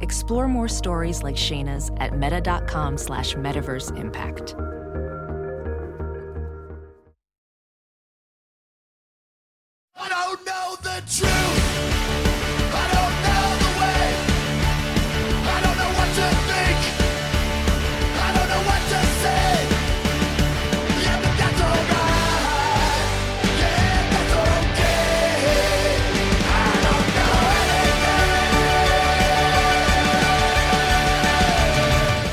Explore more stories like Shayna's at meta.com slash metaverse impact.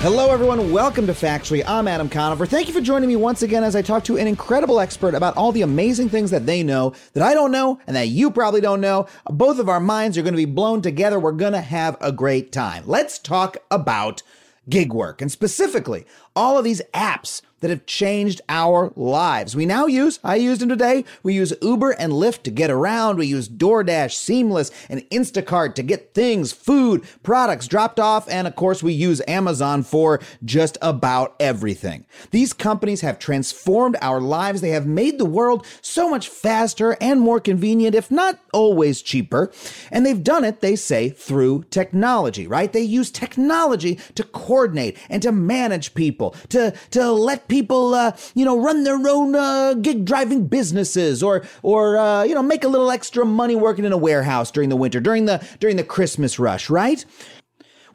Hello, everyone. Welcome to Factually. I'm Adam Conover. Thank you for joining me once again as I talk to an incredible expert about all the amazing things that they know that I don't know and that you probably don't know. Both of our minds are going to be blown together. We're going to have a great time. Let's talk about gig work and specifically all of these apps that have changed our lives. We now use, I used them today, we use Uber and Lyft to get around. We use DoorDash, Seamless, and Instacart to get things, food, products dropped off. And of course, we use Amazon for just about everything. These companies have transformed our lives. They have made the world so much faster and more convenient, if not always cheaper. And they've done it, they say, through technology, right? They use technology to coordinate and to manage people, to, to let people, uh, you know, run their own uh, gig driving businesses or, or uh, you know, make a little extra money working in a warehouse during the winter, during the, during the Christmas rush, right?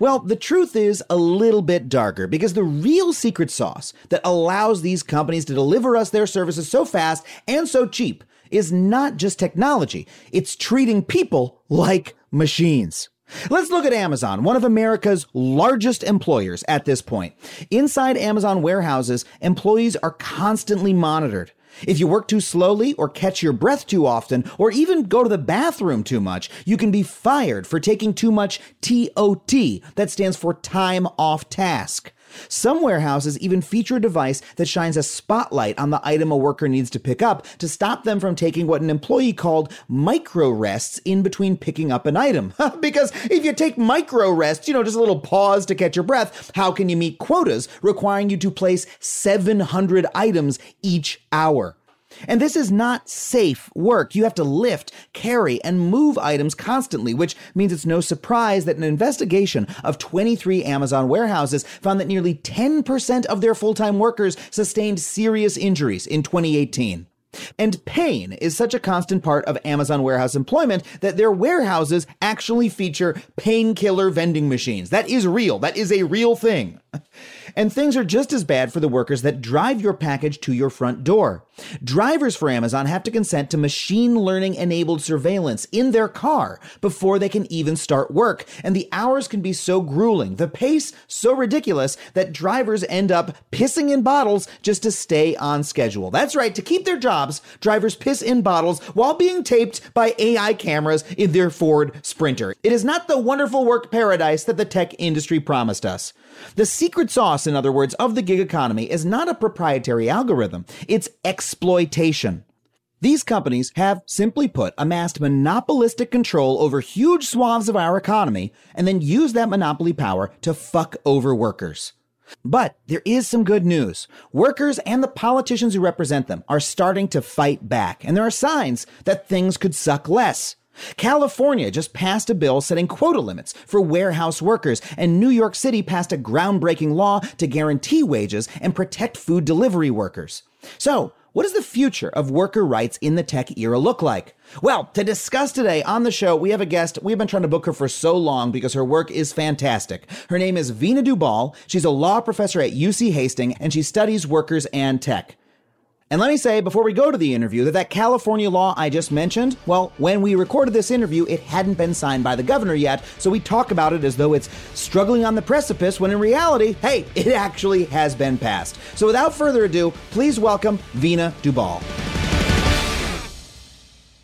Well, the truth is a little bit darker because the real secret sauce that allows these companies to deliver us their services so fast and so cheap is not just technology, it's treating people like machines. Let's look at Amazon, one of America's largest employers at this point. Inside Amazon warehouses, employees are constantly monitored. If you work too slowly or catch your breath too often or even go to the bathroom too much, you can be fired for taking too much TOT. That stands for time off task. Some warehouses even feature a device that shines a spotlight on the item a worker needs to pick up to stop them from taking what an employee called micro rests in between picking up an item. because if you take micro rests, you know, just a little pause to catch your breath, how can you meet quotas requiring you to place 700 items each hour? And this is not safe work. You have to lift, carry, and move items constantly, which means it's no surprise that an investigation of 23 Amazon warehouses found that nearly 10% of their full time workers sustained serious injuries in 2018. And pain is such a constant part of Amazon warehouse employment that their warehouses actually feature painkiller vending machines. That is real. That is a real thing. And things are just as bad for the workers that drive your package to your front door. Drivers for Amazon have to consent to machine learning enabled surveillance in their car before they can even start work. And the hours can be so grueling, the pace so ridiculous that drivers end up pissing in bottles just to stay on schedule. That's right, to keep their jobs, drivers piss in bottles while being taped by AI cameras in their Ford Sprinter. It is not the wonderful work paradise that the tech industry promised us. The secret sauce, in other words, of the gig economy is not a proprietary algorithm, it's exploitation. These companies have, simply put, amassed monopolistic control over huge swaths of our economy and then use that monopoly power to fuck over workers. But there is some good news. Workers and the politicians who represent them are starting to fight back, and there are signs that things could suck less. California just passed a bill setting quota limits for warehouse workers, and New York City passed a groundbreaking law to guarantee wages and protect food delivery workers. So, what does the future of worker rights in the tech era look like? Well, to discuss today on the show, we have a guest. We've been trying to book her for so long because her work is fantastic. Her name is Veena Dubal. She's a law professor at UC Hastings and she studies workers and tech. And let me say before we go to the interview that that California law I just mentioned, well, when we recorded this interview, it hadn't been signed by the governor yet, so we talk about it as though it's struggling on the precipice when in reality, hey, it actually has been passed. So without further ado, please welcome Veena Dubal.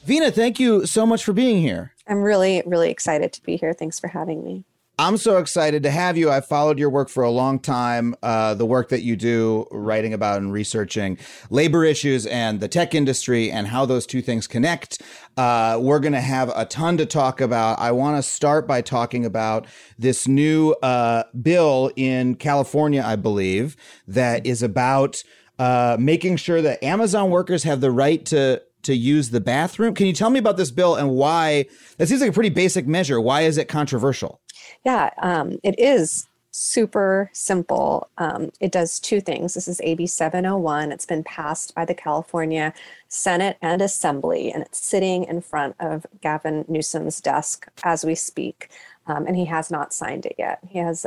Veena, thank you so much for being here. I'm really, really excited to be here. Thanks for having me. I'm so excited to have you. I've followed your work for a long time. Uh, the work that you do, writing about and researching labor issues and the tech industry and how those two things connect. Uh, we're going to have a ton to talk about. I want to start by talking about this new uh, bill in California, I believe, that is about uh, making sure that Amazon workers have the right to to use the bathroom. Can you tell me about this bill and why? That seems like a pretty basic measure. Why is it controversial? Yeah, um, it is super simple. Um, it does two things. This is AB 701. It's been passed by the California Senate and Assembly, and it's sitting in front of Gavin Newsom's desk as we speak. Um, and he has not signed it yet. He has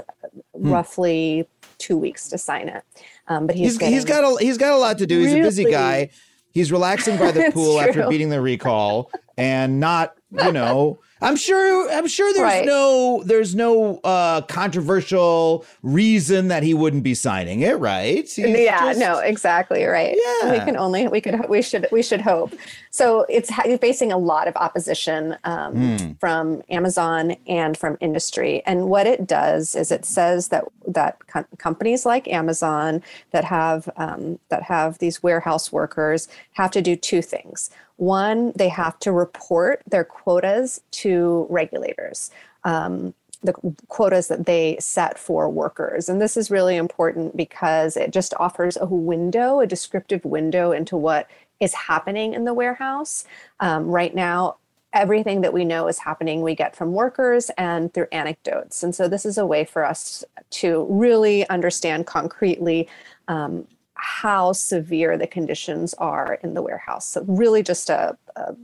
hmm. roughly two weeks to sign it. Um, but he's he's, he's got a he's got a lot to do. He's a busy guy. He's relaxing by the pool after beating the recall and not, you know, I'm sure. I'm sure there's right. no there's no uh, controversial reason that he wouldn't be signing it, right? He's yeah. Just, no. Exactly. Right. Yeah. We can only we could we should we should hope. So it's facing a lot of opposition um, mm. from Amazon and from industry. And what it does is it says that that com- companies like Amazon that have um, that have these warehouse workers have to do two things. One, they have to report their quotas to regulators. Um, the quotas that they set for workers. And this is really important because it just offers a window, a descriptive window into what is happening in the warehouse. Um, right now, everything that we know is happening we get from workers and through anecdotes. And so this is a way for us to really understand concretely um, how severe the conditions are in the warehouse. So really just a, a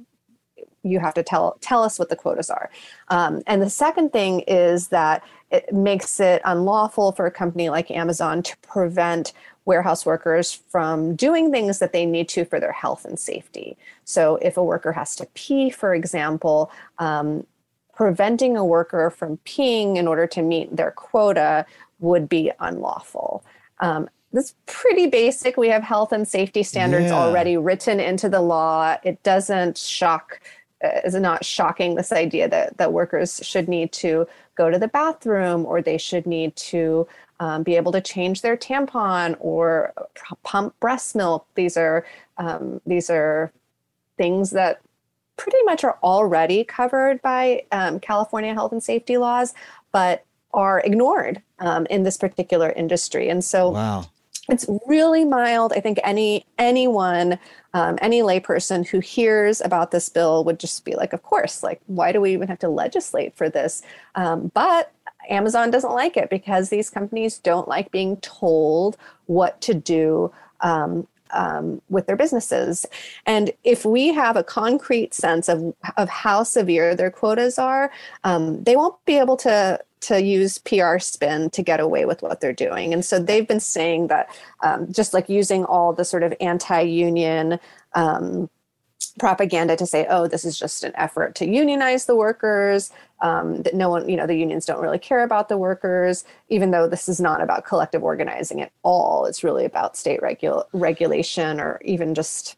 you have to tell tell us what the quotas are. Um, and the second thing is that it makes it unlawful for a company like Amazon to prevent warehouse workers from doing things that they need to for their health and safety. So if a worker has to pee, for example, um, preventing a worker from peeing in order to meet their quota would be unlawful. Um, this pretty basic. We have health and safety standards yeah. already written into the law. It doesn't shock uh, is not shocking this idea that that workers should need to go to the bathroom or they should need to um, be able to change their tampon or pump breast milk. These are um, these are things that pretty much are already covered by um, California health and safety laws, but are ignored um, in this particular industry. And so, wow it's really mild. I think any anyone, um, any layperson who hears about this bill would just be like, "Of course! Like, why do we even have to legislate for this?" Um, but Amazon doesn't like it because these companies don't like being told what to do um, um, with their businesses. And if we have a concrete sense of, of how severe their quotas are, um, they won't be able to to use PR spin to get away with what they're doing. And so they've been saying that um, just like using all the sort of anti union um, propaganda to say, oh, this is just an effort to unionize the workers, um, that no one, you know, the unions don't really care about the workers, even though this is not about collective organizing at all. It's really about state regu- regulation or even just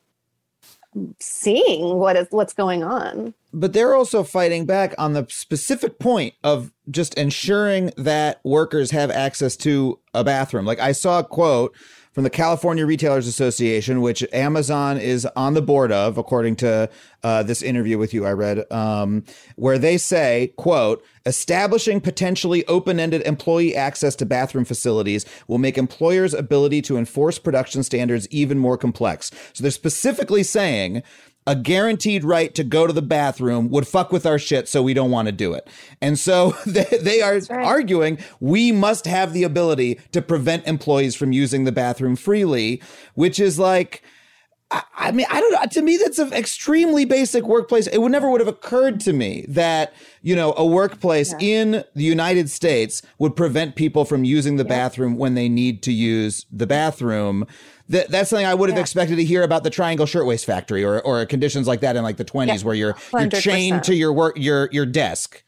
seeing what is what's going on. But they're also fighting back on the specific point of just ensuring that workers have access to a bathroom. Like I saw a quote from the California Retailers Association, which Amazon is on the board of, according to uh, this interview with you I read, um, where they say, "quote Establishing potentially open-ended employee access to bathroom facilities will make employers' ability to enforce production standards even more complex." So they're specifically saying a guaranteed right to go to the bathroom would fuck with our shit, so we don't want to do it. And so they, they are right. arguing we must have the ability to prevent employees from using the bathroom freely, which is like, I, mean, I don't know. To me, that's an extremely basic workplace. It would never would have occurred to me that you know a workplace yeah. in the United States would prevent people from using the yeah. bathroom when they need to use the bathroom that that's something I would have yeah. expected to hear about the Triangle Shirtwaist Factory or or conditions like that in like the 20s yeah, where you're 100%. you're chained to your work your your desk.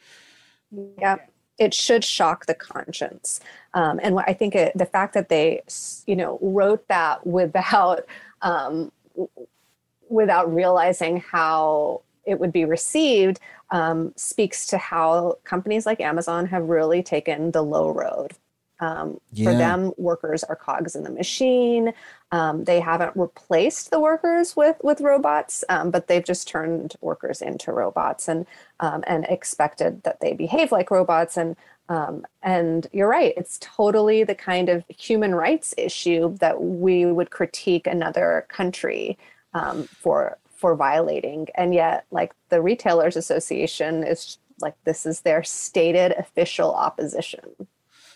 Yeah, it should shock the conscience, um, and I think it, the fact that they you know wrote that without um, without realizing how it would be received um, speaks to how companies like Amazon have really taken the low road. Um, yeah. For them, workers are cogs in the machine. Um, they haven't replaced the workers with with robots, um, but they've just turned workers into robots and um, and expected that they behave like robots. And um, and you're right, it's totally the kind of human rights issue that we would critique another country um, for for violating. And yet, like the Retailers Association is like this is their stated official opposition.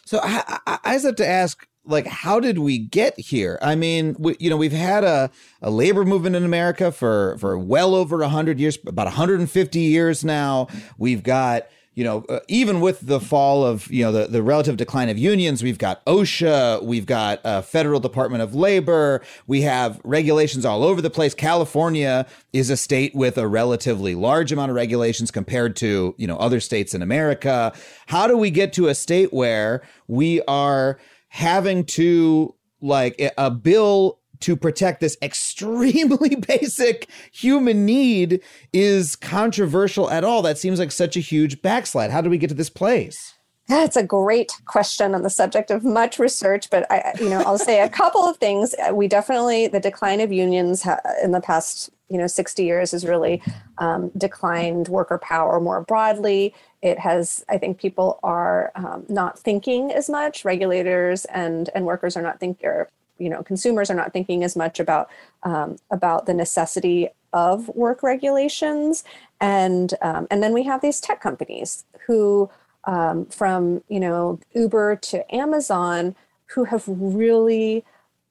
So I, I, I have to ask, like, how did we get here? I mean, we, you know, we've had a, a labor movement in America for for well over hundred years, about 150 years now. We've got you know, uh, even with the fall of, you know, the, the relative decline of unions, we've got OSHA, we've got uh, Federal Department of Labor, we have regulations all over the place. California is a state with a relatively large amount of regulations compared to, you know, other states in America. How do we get to a state where we are having to like a bill to protect this extremely basic human need is controversial at all. That seems like such a huge backslide. How did we get to this place? That's a great question on the subject of much research, but I, you know, I'll say a couple of things. We definitely the decline of unions in the past, you know, sixty years has really um, declined worker power more broadly. It has, I think, people are um, not thinking as much. Regulators and and workers are not thinking, you know consumers are not thinking as much about um, about the necessity of work regulations. And um, and then we have these tech companies who um, from you know uber to amazon who have really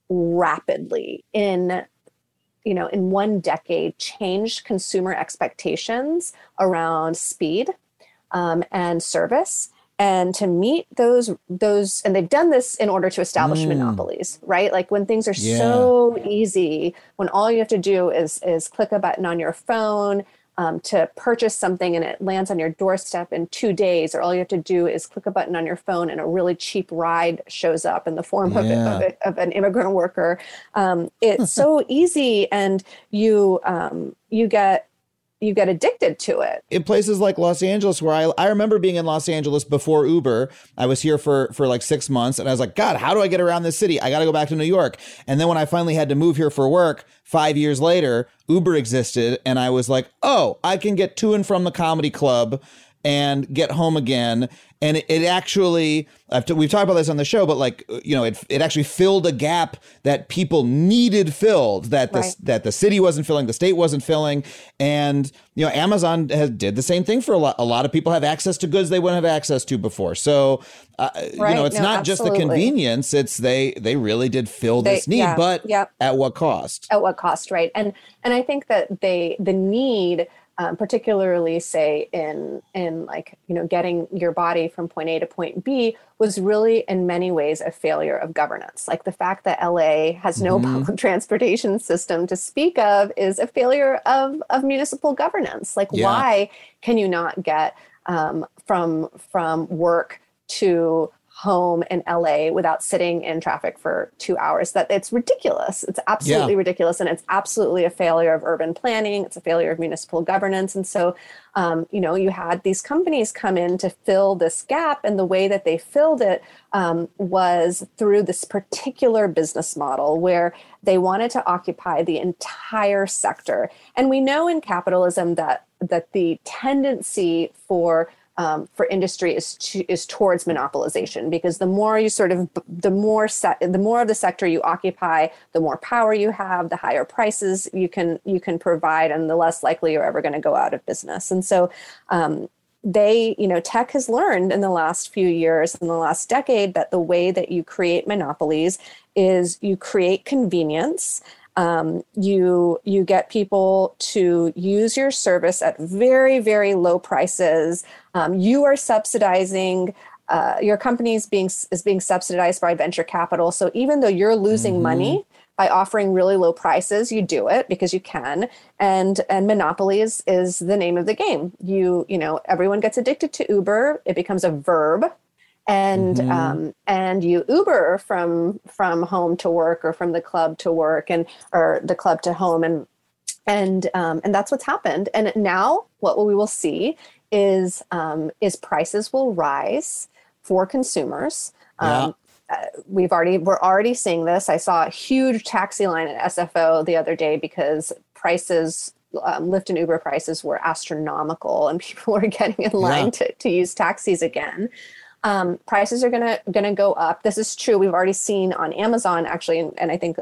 rapidly in you know in one decade changed consumer expectations around speed um, and service and to meet those those and they've done this in order to establish mm. monopolies right like when things are yeah. so easy when all you have to do is is click a button on your phone um, to purchase something and it lands on your doorstep in two days, or all you have to do is click a button on your phone and a really cheap ride shows up in the form of, of, of an immigrant worker. Um, it's so easy, and you um, you get you get addicted to it. In places like Los Angeles, where I, I remember being in Los Angeles before Uber, I was here for, for like six months and I was like, God, how do I get around this city? I got to go back to New York. And then when I finally had to move here for work five years later, Uber existed. And I was like, oh, I can get to and from the comedy club and get home again and it, it actually t- we've talked about this on the show but like you know it, it actually filled a gap that people needed filled that the, right. that the city wasn't filling the state wasn't filling and you know amazon has did the same thing for a lot a lot of people have access to goods they wouldn't have access to before so uh, right. you know it's no, not absolutely. just the convenience it's they they really did fill they, this need yeah, but yep. at what cost at what cost right and and i think that they the need um, particularly say in in like you know getting your body from point A to point B was really in many ways a failure of governance. Like the fact that LA has no mm-hmm. public transportation system to speak of is a failure of of municipal governance. Like yeah. why can you not get um, from from work to home in LA without sitting in traffic for two hours. That it's ridiculous. It's absolutely yeah. ridiculous. And it's absolutely a failure of urban planning. It's a failure of municipal governance. And so, um, you know, you had these companies come in to fill this gap. And the way that they filled it um, was through this particular business model where they wanted to occupy the entire sector. And we know in capitalism that that the tendency for um, for industry is to, is towards monopolization because the more you sort of the more set the more of the sector you occupy the more power you have the higher prices you can you can provide and the less likely you're ever going to go out of business. And so um, they you know tech has learned in the last few years in the last decade that the way that you create monopolies is you create convenience um, you you get people to use your service at very very low prices. Um, you are subsidizing. Uh, your company is being is being subsidized by venture capital. So even though you're losing mm-hmm. money by offering really low prices, you do it because you can. And and monopoly is is the name of the game. You you know everyone gets addicted to Uber. It becomes a verb and mm-hmm. um, and you Uber from from home to work or from the club to work and or the club to home and and um, and that's what's happened. And now what we will see is um, is prices will rise for consumers. Yeah. Um, uh, we've already we're already seeing this. I saw a huge taxi line at SFO the other day because prices. Um, Lyft and Uber prices were astronomical, and people were getting in line Yeah. to, to use taxis again. Um, prices are gonna gonna go up. This is true. We've already seen on Amazon actually, and, and I think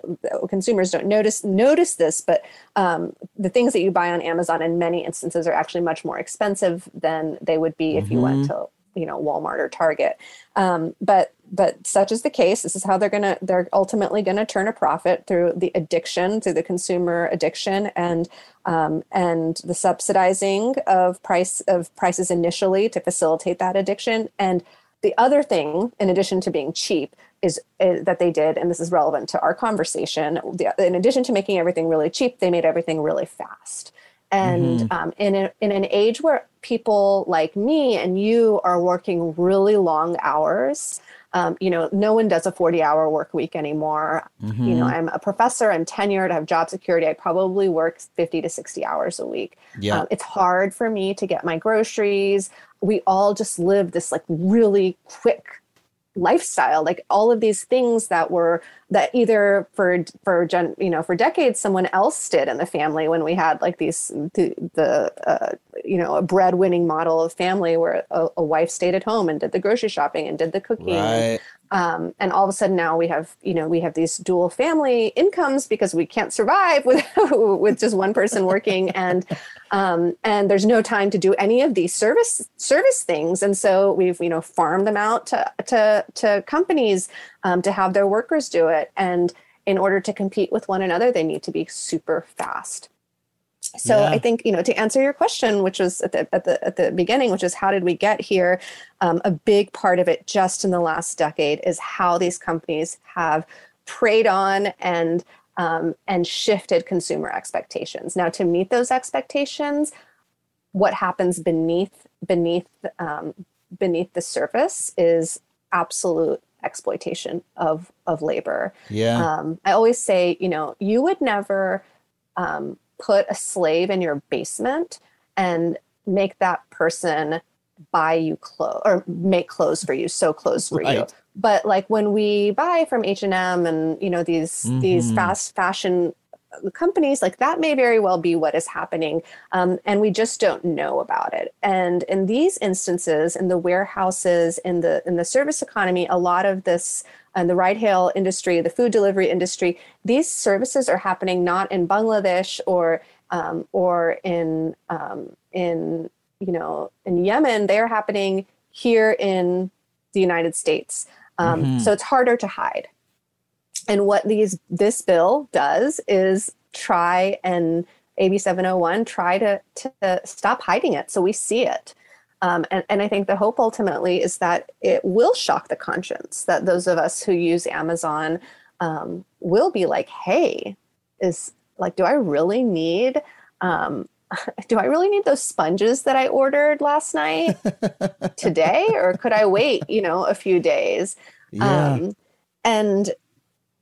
consumers don't notice notice this, but um, the things that you buy on Amazon in many instances are actually much more expensive than they would be if you went to you know Walmart or Target. Um, but but such is the case. This is how they're gonna they're ultimately gonna turn a profit through the addiction, through the consumer addiction, and um, and the subsidizing of price of prices initially to facilitate that addiction. And the other thing, in addition to being cheap, is, is that they did, and this is relevant to our conversation. The, in addition to making everything really cheap, they made everything really fast. And um, in, a, in an age where people like me and you are working really long hours, um, you know, no one does a 40 hour work week anymore. You know, I'm a professor, I'm tenured, I have job security. I probably work 50 to 60 hours a week. Yeah. Um, it's hard for me to get my groceries. We all just live this like really quick lifestyle. Like all of these things that were that either for for gen, you know for decades someone else did in the family when we had like these the, the uh, you know a breadwinning model of family where a, a wife stayed at home and did the grocery shopping and did the cooking. Right. um, and all of a sudden now we have you know we have these dual family incomes because we can't survive with with just one person working. And um, and there's no time to do any of these service service things and so we've you know farmed them out to to, to companies um, to have their workers do it and in order to compete with one another they need to be super fast so Yeah. I think you know to answer your question, which was at the at the at the beginning, which is how did we get here? Um, a big part of it, just in the last decade, is how these companies have preyed on and um, and shifted consumer expectations. Now, to meet those expectations, what happens beneath beneath um, beneath the surface is absolute exploitation of of labor. Yeah. Um, I always say, you know, you would never um, put a slave in your basement and make that person buy you clothes or make clothes for you, sew clothes for you. But like when we buy from H and M and you know these these Mhm. fast fashion companies like that may very well be what is happening um, and we just don't know about it and in these instances in the warehouses in the in the service economy a lot of this and the ride hail industry the food delivery industry these services are happening not in bangladesh or um, or in um, in you know in yemen they're happening here in the united states um, Mhm. so it's harder to hide and what these this bill does is try and AB 701 try to, to stop hiding it so we see it. Um, and, and I think the hope ultimately is that it will shock the conscience that those of us who use Amazon um, will be like, hey, is like, do I really need um, do I really need those sponges that I ordered last night today, or could I wait, you know, a few days? yeah. um, and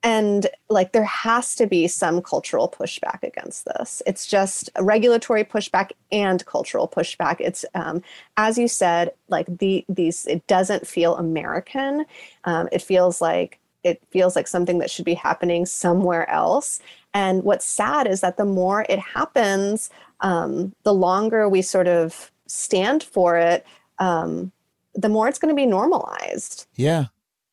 and like there has to be some cultural pushback against this it's just a regulatory pushback and cultural pushback it's um, as you said like the these it doesn't feel american um, it feels like it feels like something that should be happening somewhere else and what's sad is that the more it happens um, the longer we sort of stand for it um, the more it's going to be normalized yeah.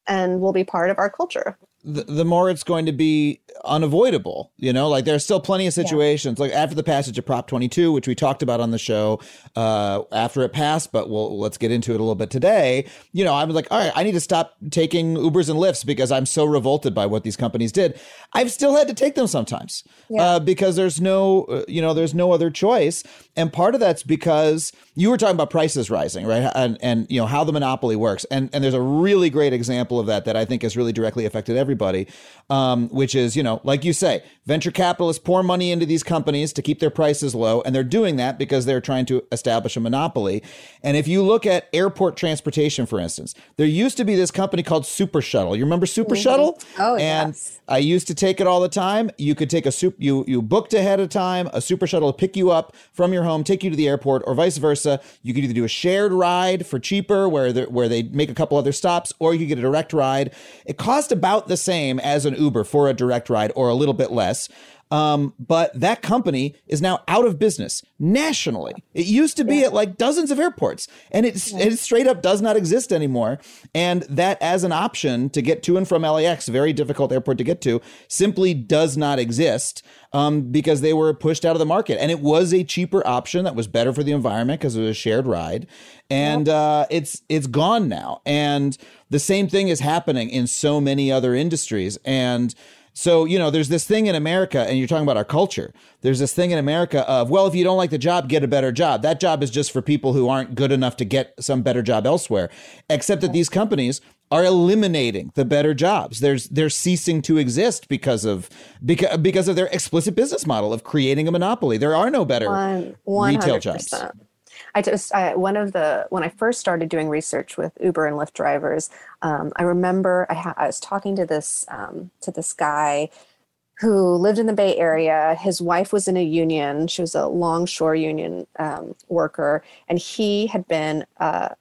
and will be part of our culture. The, the more it's going to be unavoidable. You know, like there's still plenty of situations, like after the passage of Prop 22, which we talked about on the show uh, after it passed, but we'll let's get into it a little bit today. You know, I was like, all right, I need to stop taking Ubers and Lyfts because I'm so revolted by what these companies did. I've still had to take them sometimes uh, because there's no, uh, you know, there's no other choice. And part of that's because you were talking about prices rising, right? And and you know how the monopoly works. And and there's a really great example of that that I think has really directly affected everybody um, which is, you know, like you say, venture capitalists pour money into these companies to keep their prices low. And they're doing that because they're trying to establish a monopoly. And if you look at airport transportation, for instance, there used to be this company called Super Shuttle. You remember Super mm-hmm. Shuttle? Oh, and yes. I used to take it all the time. You could take a soup, you, you booked ahead of time, a Super Shuttle to pick you up from your home, take you to the airport, or vice versa. You could either do a shared ride for cheaper, where, where they make a couple other stops, or you could get a direct ride. It cost about the same as an Uber for a direct ride, or a little bit less. Um, but that company is now out of business nationally. It used to be yeah. at like dozens of airports, and it's yeah. it straight up does not exist anymore. And that as an option to get to and from LAX, very difficult airport to get to, simply does not exist um, because they were pushed out of the market. And it was a cheaper option that was better for the environment because it was a shared ride, and uh, it's it's gone now. And the same thing is happening in so many other industries, and so, you know, there's this thing in America, and you're talking about our culture. There's this thing in America of, well, if you don't like the job, get a better job. That job is just for people who aren't good enough to get some better job elsewhere. Except that these companies are eliminating the better jobs. There's they're ceasing to exist because of because because of their explicit business model of creating a monopoly. There are no better retail jobs. I just I, one of the when I first started doing research with Uber and Lyft drivers, um, I remember I, ha- I, was talking to this um, to this guy who lived in the Bay Area. His wife was in a union; she was a longshore union um, worker, and he had been a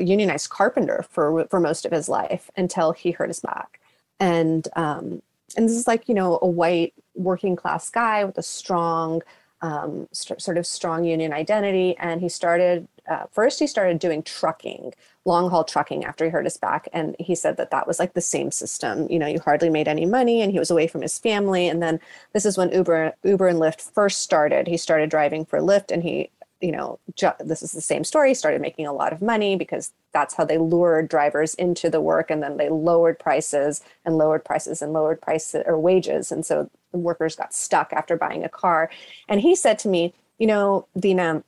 unionized carpenter for for most of his life until he hurt his back. And um, and this is like you know a white working class guy with a strong um, st- sort of strong union identity. And he started, uh, first, he started doing trucking, long haul trucking after he hurt his back. And he said that that was like the same system. You know, you hardly made any money and he was away from his family. And then this is when Uber, Uber and Lyft first started. He started driving for Lyft and he you know, ju- this is the same story. Started making a lot of money because that's how they lured drivers into the work, and then they lowered prices and lowered prices and lowered prices or wages, and so workers got stuck after buying a car. And he said to me, you know, Dina,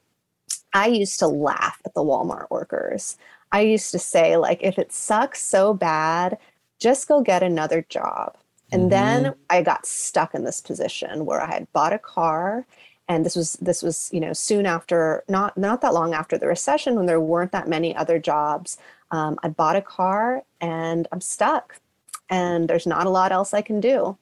I used to laugh at the Walmart workers. I used to say, like, if it sucks so bad, just go get another job. And mm-hmm. then I got stuck in this position where I had bought a car and this was this was you know soon after not not that long after the recession when there weren't that many other jobs um, i bought a car and i'm stuck and there's not a lot else i can do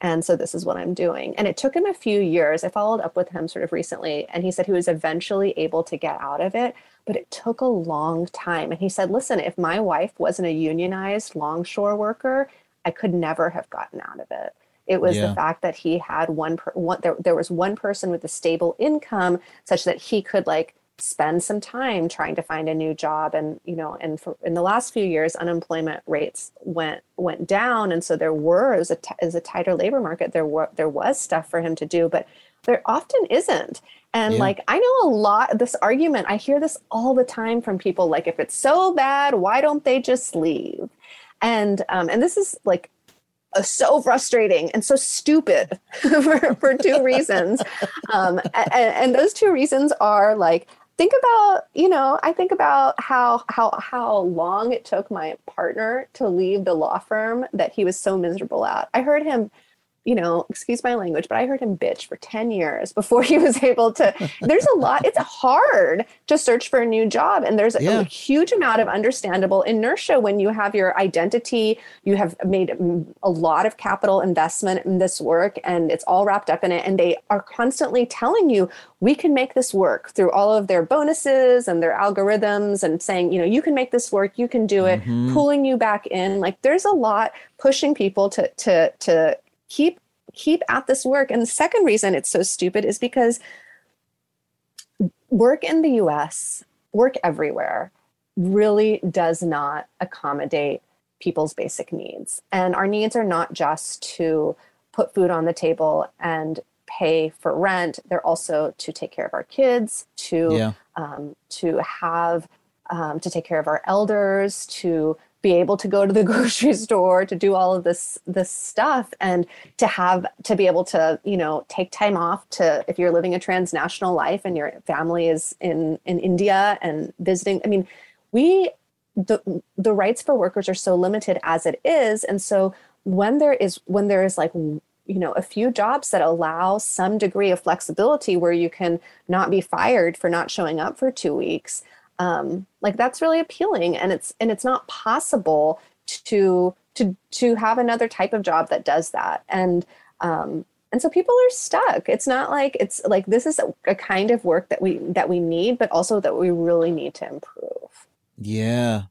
and so this is what i'm doing. And it took him a few years. I followed up with him sort of recently and he said he was eventually able to get out of it but it took a long time. And he said listen if my wife wasn't a unionized longshore worker i could never have gotten out of it. It was yeah. the fact that he had one, per, one there, there was one person with a stable income such that he could like spend some time trying to find a new job. And you know and for, in the last few years unemployment rates went went down. And so there were as a, t- as a tighter labor market. There were there was stuff for him to do but there often isn't. And yeah. like i know a lot this argument i hear this all the time from people like if it's so bad why don't they just leave? And um, and this is like uh, so frustrating and so stupid for, for two reasons. Um, and, and those two reasons are like, think about you know i think about how how how long it took my partner to leave the law firm that he was so miserable at. I heard him you know, excuse my language, but I heard him bitch for 10 years before he was able to. There's a lot, it's hard to search for a new job. And there's yeah. a, huge amount of understandable inertia when you have your identity, you have made a lot of capital investment in this work, and it's all wrapped up in it. And they are constantly telling you, we can make this work through all of their bonuses and their algorithms and saying, you know, you can make this work, you can do it, mm-hmm. pulling you back in. Like there's a lot pushing people to, to, to, keep keep at this work. And the second reason it's so stupid is because work in the US work everywhere really does not accommodate people's basic needs. And our needs are not just to put food on the table and pay for rent. They're also to take care of our kids to yeah. um, to have um, to take care of our elders to be able to go to the grocery store to do all of this this stuff and to have to be able to you know take time off to if you're living a transnational life and your family is in in India and visiting I mean we the the rights for workers are so limited as it is. And so when there is when there is like you know a few jobs that allow some degree of flexibility where you can not be fired for not showing up for two weeks um, like that's really appealing. And it's and it's not possible to to to have another type of job that does that. And um, and so people are stuck. It's not like it's like this is a, a kind of work that we that we need but also that we really need to improve. Yeah.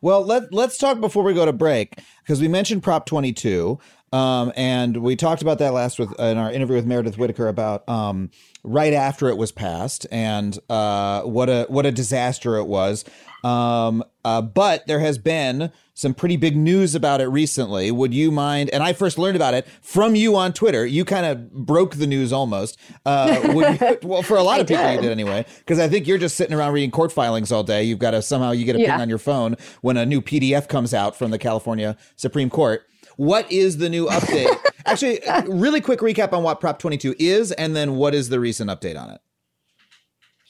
Well, let let's talk before we go to break because we mentioned Prop 22. Um, and we talked about that last with in our interview with Meredith Whittaker about um, right after it was passed and uh, what a what a disaster it was. Um, uh, but there has been some pretty big news about it recently. Would you mind? And I first learned about it from you on Twitter. You kind of broke the news almost. Uh, you, well, for a lot of people, did. you did anyway. Because I think you're just sitting around reading court filings all day. You've got to somehow you get a yeah. ping on your phone when a new PDF comes out from the California Supreme Court. What is the new update? Actually, really quick recap on what Prop 22 is, and then what is the recent update on it?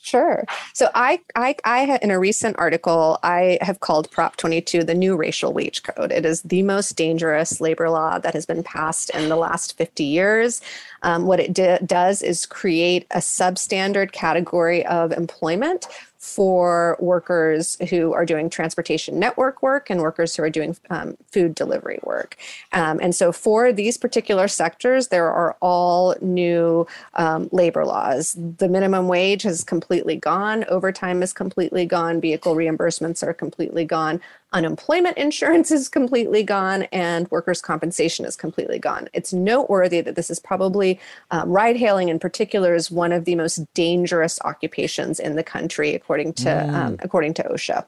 Sure. So I, I, I, in a recent article, I have called Prop 22 the new racial wage code. It is the most dangerous labor law that has been passed in the last 50 years. Um, what it d- does is create a substandard category of employment for workers who are doing transportation network work and workers who are doing um, food delivery work. Um, and so, for these particular sectors, there are all new um, labor laws. The minimum wage has completely gone, overtime is completely gone, vehicle reimbursements are completely gone unemployment insurance is completely gone and workers' compensation is completely gone. It's noteworthy that this is probably um, ride hailing in particular is one of the most dangerous occupations in the country, according to mm. um, according to OSHA.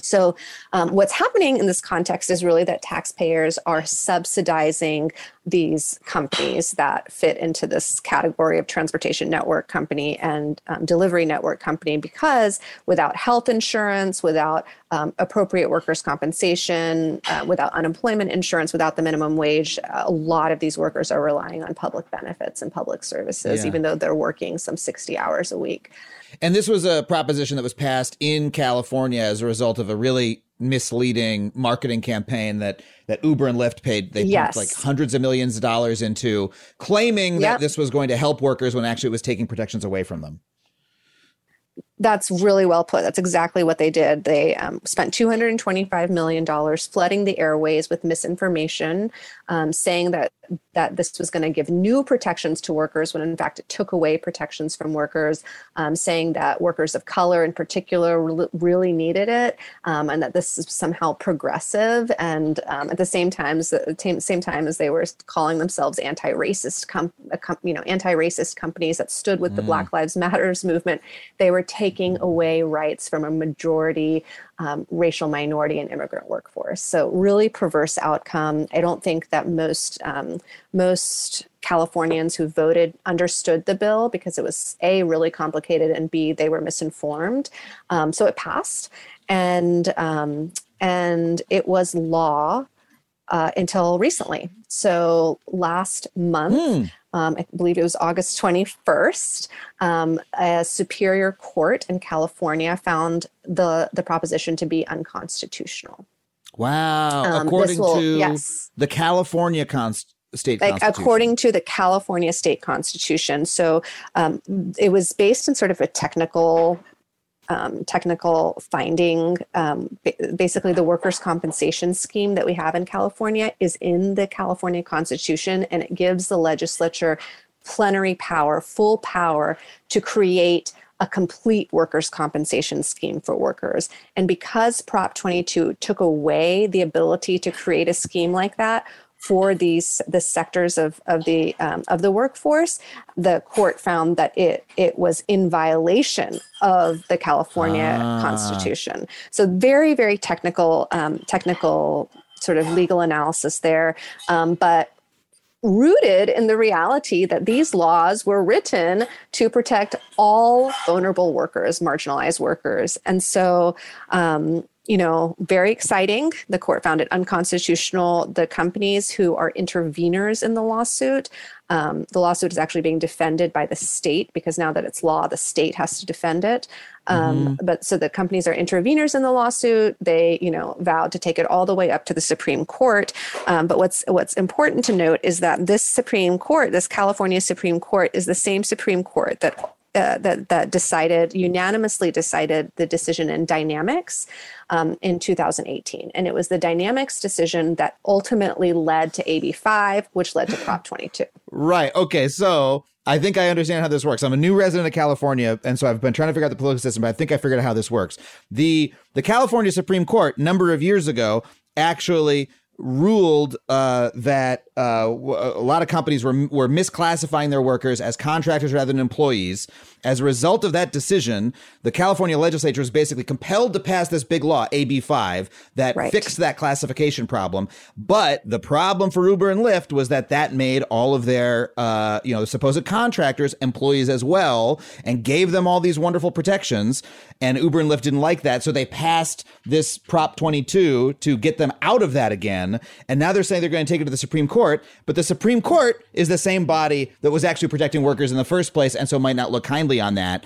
So, um, what's happening in this context is really that taxpayers are subsidizing these companies that fit into this category of transportation network company and um, delivery network company because without health insurance, without um, appropriate workers' compensation, uh, without unemployment insurance, without the minimum wage, a lot of these workers are relying on public benefits and public services, yeah. even though they're working some 60 hours a week. And this was a proposition that was passed in California as a result of a really misleading marketing campaign that that Uber and Lyft paid they yes. like hundreds of millions of dollars into claiming yep. that this was going to help workers when actually it was taking protections away from them. That's really well put. That's exactly what they did. They um, spent $225 million flooding the airways with misinformation, um, saying that that this was going to give new protections to workers when in fact it took away protections from workers, um, saying that workers of color in particular re- really needed it, um, and that this is somehow progressive. And um, at the same time, the same time as they were calling themselves anti-racist, com- com- you know, anti-racist companies that stood with mm. the Black Lives Matters movement, they were taking away rights from a majority um, racial minority and immigrant workforce. So really perverse outcome. I don't think that most um, most Californians who voted understood the bill because it was a really complicated and b they were misinformed. Um, so it passed, and um, and it was law uh, until recently. So last month. Mm um, I believe it was August 21st, um, a superior court in California found the, the proposition to be unconstitutional. Wow. Um, according will, to yes. the California const- state like according to the California state constitution. So um, it was based in sort of a technical um, technical finding. Um, basically, the workers' compensation scheme that we have in California is in the California Constitution, and it gives the legislature plenary power, full power to create a complete workers' compensation scheme for workers. And because Prop 22 took away the ability to create a scheme like that, for these the sectors of of the um, of the workforce, the court found that it it was in violation of the California ah. Constitution. So very very technical um, technical sort of legal analysis there, um, but rooted in the reality that these laws were written to protect all vulnerable workers, marginalized workers. And so, um, you know, very exciting. The court found it unconstitutional. The companies who are interveners in the lawsuit, um, the lawsuit is actually being defended by the state because now that it's law, the state has to defend it. Um, mm-hmm. But so the companies are interveners in the lawsuit. They, you know, vowed to take it all the way up to the Supreme Court. Um, but what's what's important to note is that this Supreme Court, this California Supreme Court, is the same Supreme Court that uh, that that decided unanimously decided the decision in Dynamex um, in 2018 and it was the Dynamex decision that ultimately led to ab5 which led to prop 22 right okay so I think I understand how this works. I'm a new resident of California, and so I've been trying to figure out the political system, but I think I figured out how this works. The the California Supreme Court, number of years ago, actually ruled uh, that uh, a lot of companies were were misclassifying their workers as contractors rather than employees. As a result of that decision, the California legislature was basically compelled to pass this big law, AB5, that right. fixed that classification problem. But the problem for Uber and Lyft was that that made all of their, uh, you know, supposed contractors employees as well, and gave them all these wonderful protections. And Uber and Lyft didn't like that, so they passed this Prop 22 to get them out of that again. And now they're saying they're going to take it to the Supreme Court but the Supreme Court is the same body that was actually protecting workers in the first place, and so might not look kindly on that.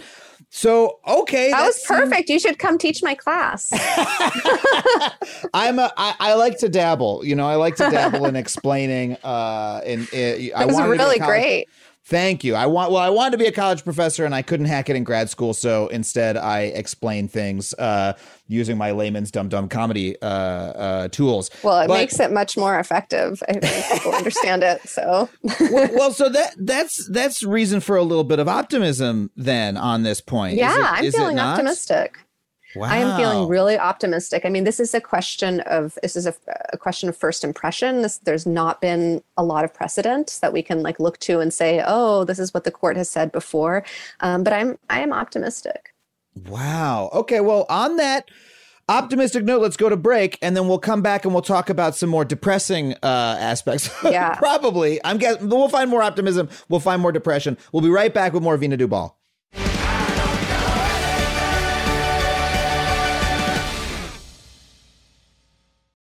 So okay, that, was perfect. you should come teach my class. I'm a. I, I like to dabble. You know, I like to dabble in explaining. Uh, in, in I was really great. Thank you. I want well, I wanted to be a college professor and I couldn't hack it in grad school, so instead I explain things uh, using my layman's dumb dumb comedy uh, uh, tools. Well, it but, makes it much more effective. I think people understand it. So well, well, so that that's that's reason for a little bit of optimism then on this point. Yeah, it, I'm feeling optimistic. Wow. I am feeling really optimistic. I mean, this is a question of this is a, a question of first impression. This, there's not been a lot of precedent that we can like look to and say, oh, this is what the court has said before. Um, but I'm I am optimistic. Wow. Okay. Well, on that optimistic note, let's go to break, and then we'll come back and we'll talk about some more depressing uh, aspects. Yeah, probably. I'm guessing we'll find more optimism. We'll find more depression. We'll be right back with more Veena Dubal.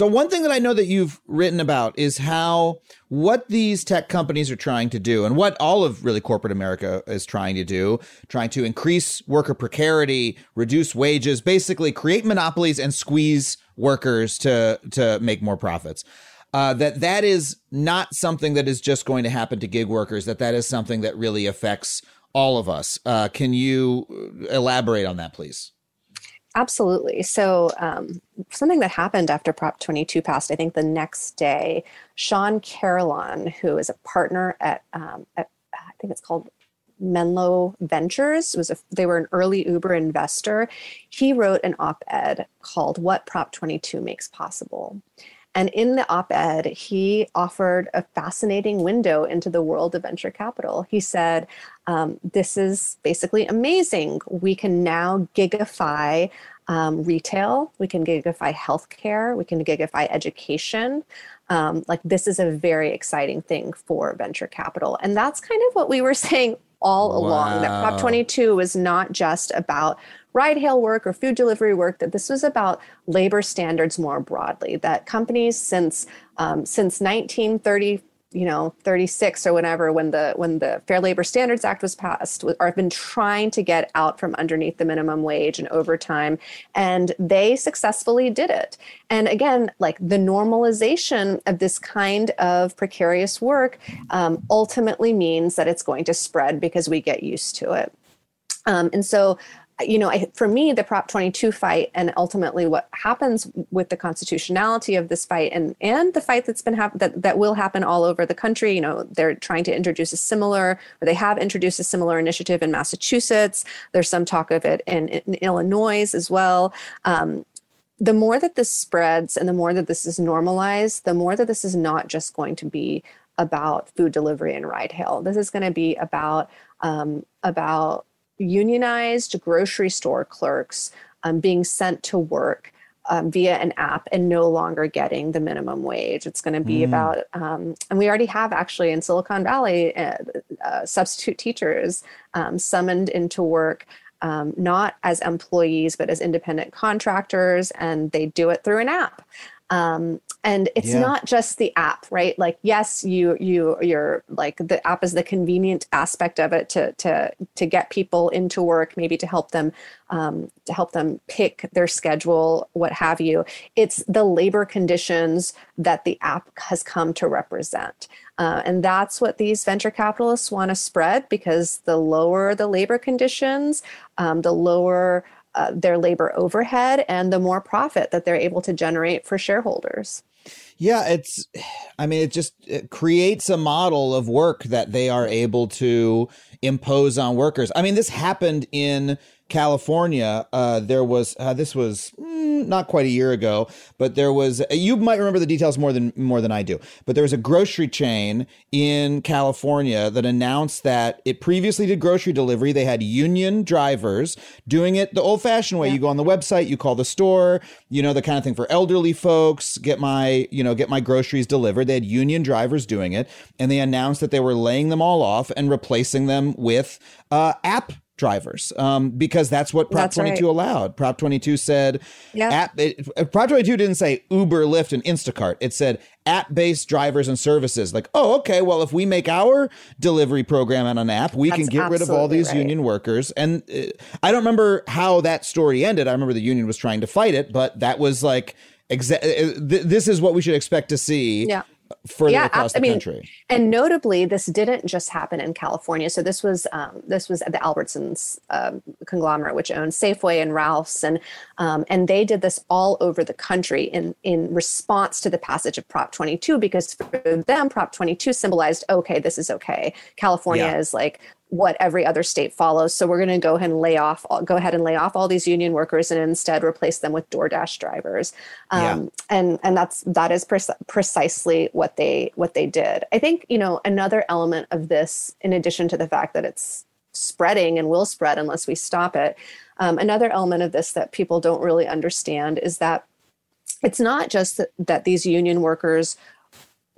so one thing that I know that you've written about is how what these tech companies are trying to do and what all of really corporate America is trying to do, trying to increase worker precarity, reduce wages, basically create monopolies and squeeze workers to to make more profits. uh, that that is not something that is just going to happen to gig workers. That that is something that really affects all of us. Uh, can you elaborate on that, please? Absolutely. So, um, something that happened after Prop 22 passed, I think the next day, Shawn Carolan, who is a partner at, um, at I think it's called Menlo Ventures, was a, they were an early Uber investor. He wrote an op-ed called "What Prop 22 Makes Possible." And in the op ed, he offered a fascinating window into the world of venture capital. He said, um, This is basically amazing. We can now gigify um, retail, we can gigify healthcare, we can gigify education. Um, like, this is a very exciting thing for venture capital. And that's kind of what we were saying all along that Prop 22 was not just about ride hail work or food delivery work, that this was about labor standards more broadly, that companies since um, since 1930 you know 36 or whenever when the when the fair labor standards act was passed or have been trying to get out from underneath the minimum wage and overtime and they successfully did it. And again like the normalization of this kind of precarious work um, ultimately means that it's going to spread because we get used to it. Um, and so you know, I, for me, the Prop 22 fight and ultimately what happens with the constitutionality of this fight and and the fight that's been hap- that that will happen all over the country. You know, they're trying to introduce a similar, or they have introduced a similar initiative in Massachusetts. There's some talk of it in, in Illinois as well. Um, the more that this spreads and the more that this is normalized, the more that this is not just going to be about food delivery and ride hail. This is going to be about um, about unionized grocery store clerks um, being sent to work um, via an app and no longer getting the minimum wage. It's going to be mm. about, um, and we already have actually in Silicon Valley uh, uh, substitute teachers um, summoned into work. Um, not as employees, but as independent contractors, and they do it through an app. Um, and it's yeah. not just the app right? Like yes you you you're like the app is the convenient aspect of it to to to get people into work maybe to help them um, to help them pick their schedule what have you. It's the labor conditions that the app has come to represent. Uh, and that's what these venture capitalists want to spread because the lower the labor conditions um, the lower uh, their labor overhead and the more profit that they're able to generate for shareholders. Yeah, it's, I mean, it just it creates a model of work that they are able to impose on workers. I mean, this happened in California, uh, there was uh, this was mm, not quite a year ago, but there was you might remember the details more than more than I do. But there was a grocery chain in California that announced that it previously did grocery delivery. They had union drivers doing it the old-fashioned way. Yeah. You go on the website, you call the store, you know the kind of thing for elderly folks. Get my you know get my groceries delivered. They had union drivers doing it, and they announced that they were laying them all off and replacing them with uh, app drivers um, because that's what Prop that's 22 right. allowed. Prop 22 said, yeah. app, it, uh, Prop 22 didn't say Uber, Lyft, and Instacart. It said app based drivers and services. Like, oh, okay, well, if we make our delivery program on an app, we that's can get rid of all these right. union workers. And uh, I don't remember how that story ended. I remember the union was trying to fight it, but that was like, exa- uh, th- this is what we should expect to see. Yeah further yeah, across the I mean, country. And notably, this didn't just happen in California. So this was um, this was at the Albertsons um, conglomerate, which owns Safeway and Ralph's, and um, and they did this all over the country in in response to the passage of Prop 22 because for them, Prop 22 symbolized okay, this is okay. California yeah. is like what every other state follows. So we're going to go ahead and lay off, go ahead and lay off all these union workers, and instead replace them with DoorDash drivers. Um, yeah. And and that's that is pre- precisely what they what they did. I think you know another element of this, in addition to the fact that it's spreading and will spread unless we stop it. Um, another element of this that people don't really understand is that it's not just that, that these union workers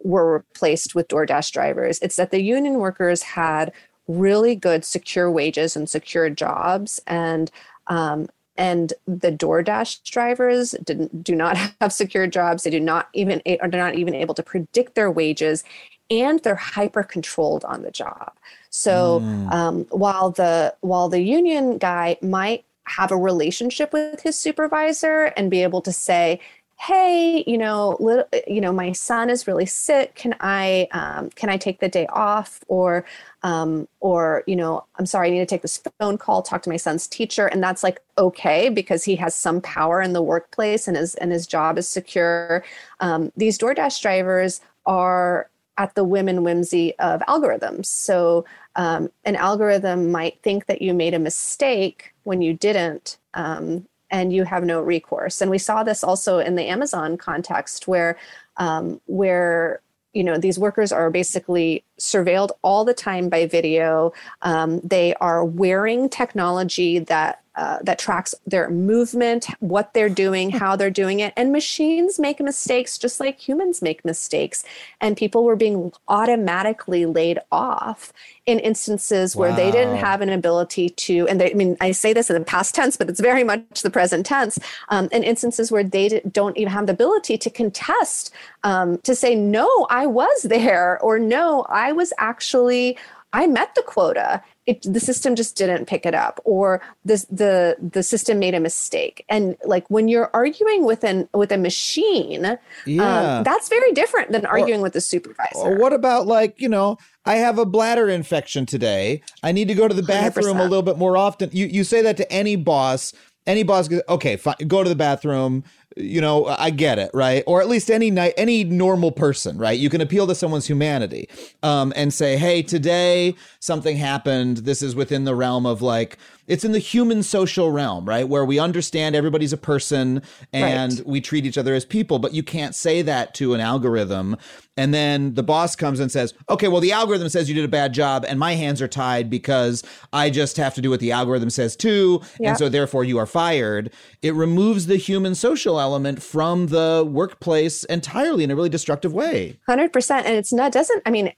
were replaced with DoorDash drivers. It's that the union workers had really good secure wages and secure jobs and um, and the DoorDash drivers didn't do not have secure jobs. They do not even are not even able to predict their wages, and they're hyper controlled on the job. So mm. um, while the while the union guy might have a relationship with his supervisor and be able to say, hey you know little, you know my son is really sick. Can i um, can i take the day off? Or um, or you know i'm sorry i need to take this phone call talk to my son's teacher. And that's like okay because he has some power in the workplace and his and his job is secure. Um, these doordash drivers are at the whim and whimsy of algorithms. So um, an algorithm might think that you made a mistake when you didn't um, and you have no recourse. And we saw this also in the Amazon context where um, where you know these workers are basically surveilled all the time by video um, they are wearing technology that uh, that tracks their movement, what they're doing, how they're doing it. And machines make mistakes just like humans make mistakes. And people were being automatically laid off in instances where they didn't have an ability to, and they, I mean, I say this in the past tense, but it's very much the present tense, um, in instances where they don't even have the ability to contest, um, to say, no, I was there, or no, I was actually. I met the quota it, the system just didn't pick it up or this, the the system made a mistake and like when you're arguing with an with a machine um, yeah. Um, that's very different than arguing or, with a supervisor or what about like you know i have a bladder infection today i need to go to the bathroom 100%. a little bit more often you you say that to any boss any boss goes, okay, fine, go to the bathroom. You know, I get it, right? Or at least any night, any normal person, right? You can appeal to someone's humanity um, and say, hey, today something happened. This is within the realm of like it's in the human social realm, right? Where we understand everybody's a person and right. we treat each other as people, but you can't say that to an algorithm. And then the boss comes and says, okay, well, the algorithm says you did a bad job and my hands are tied because I just have to do what the algorithm says too. Yep. And so therefore you are fired. It removes the human social element from the workplace entirely in a really destructive way. 100%. And it's not, doesn't, I mean,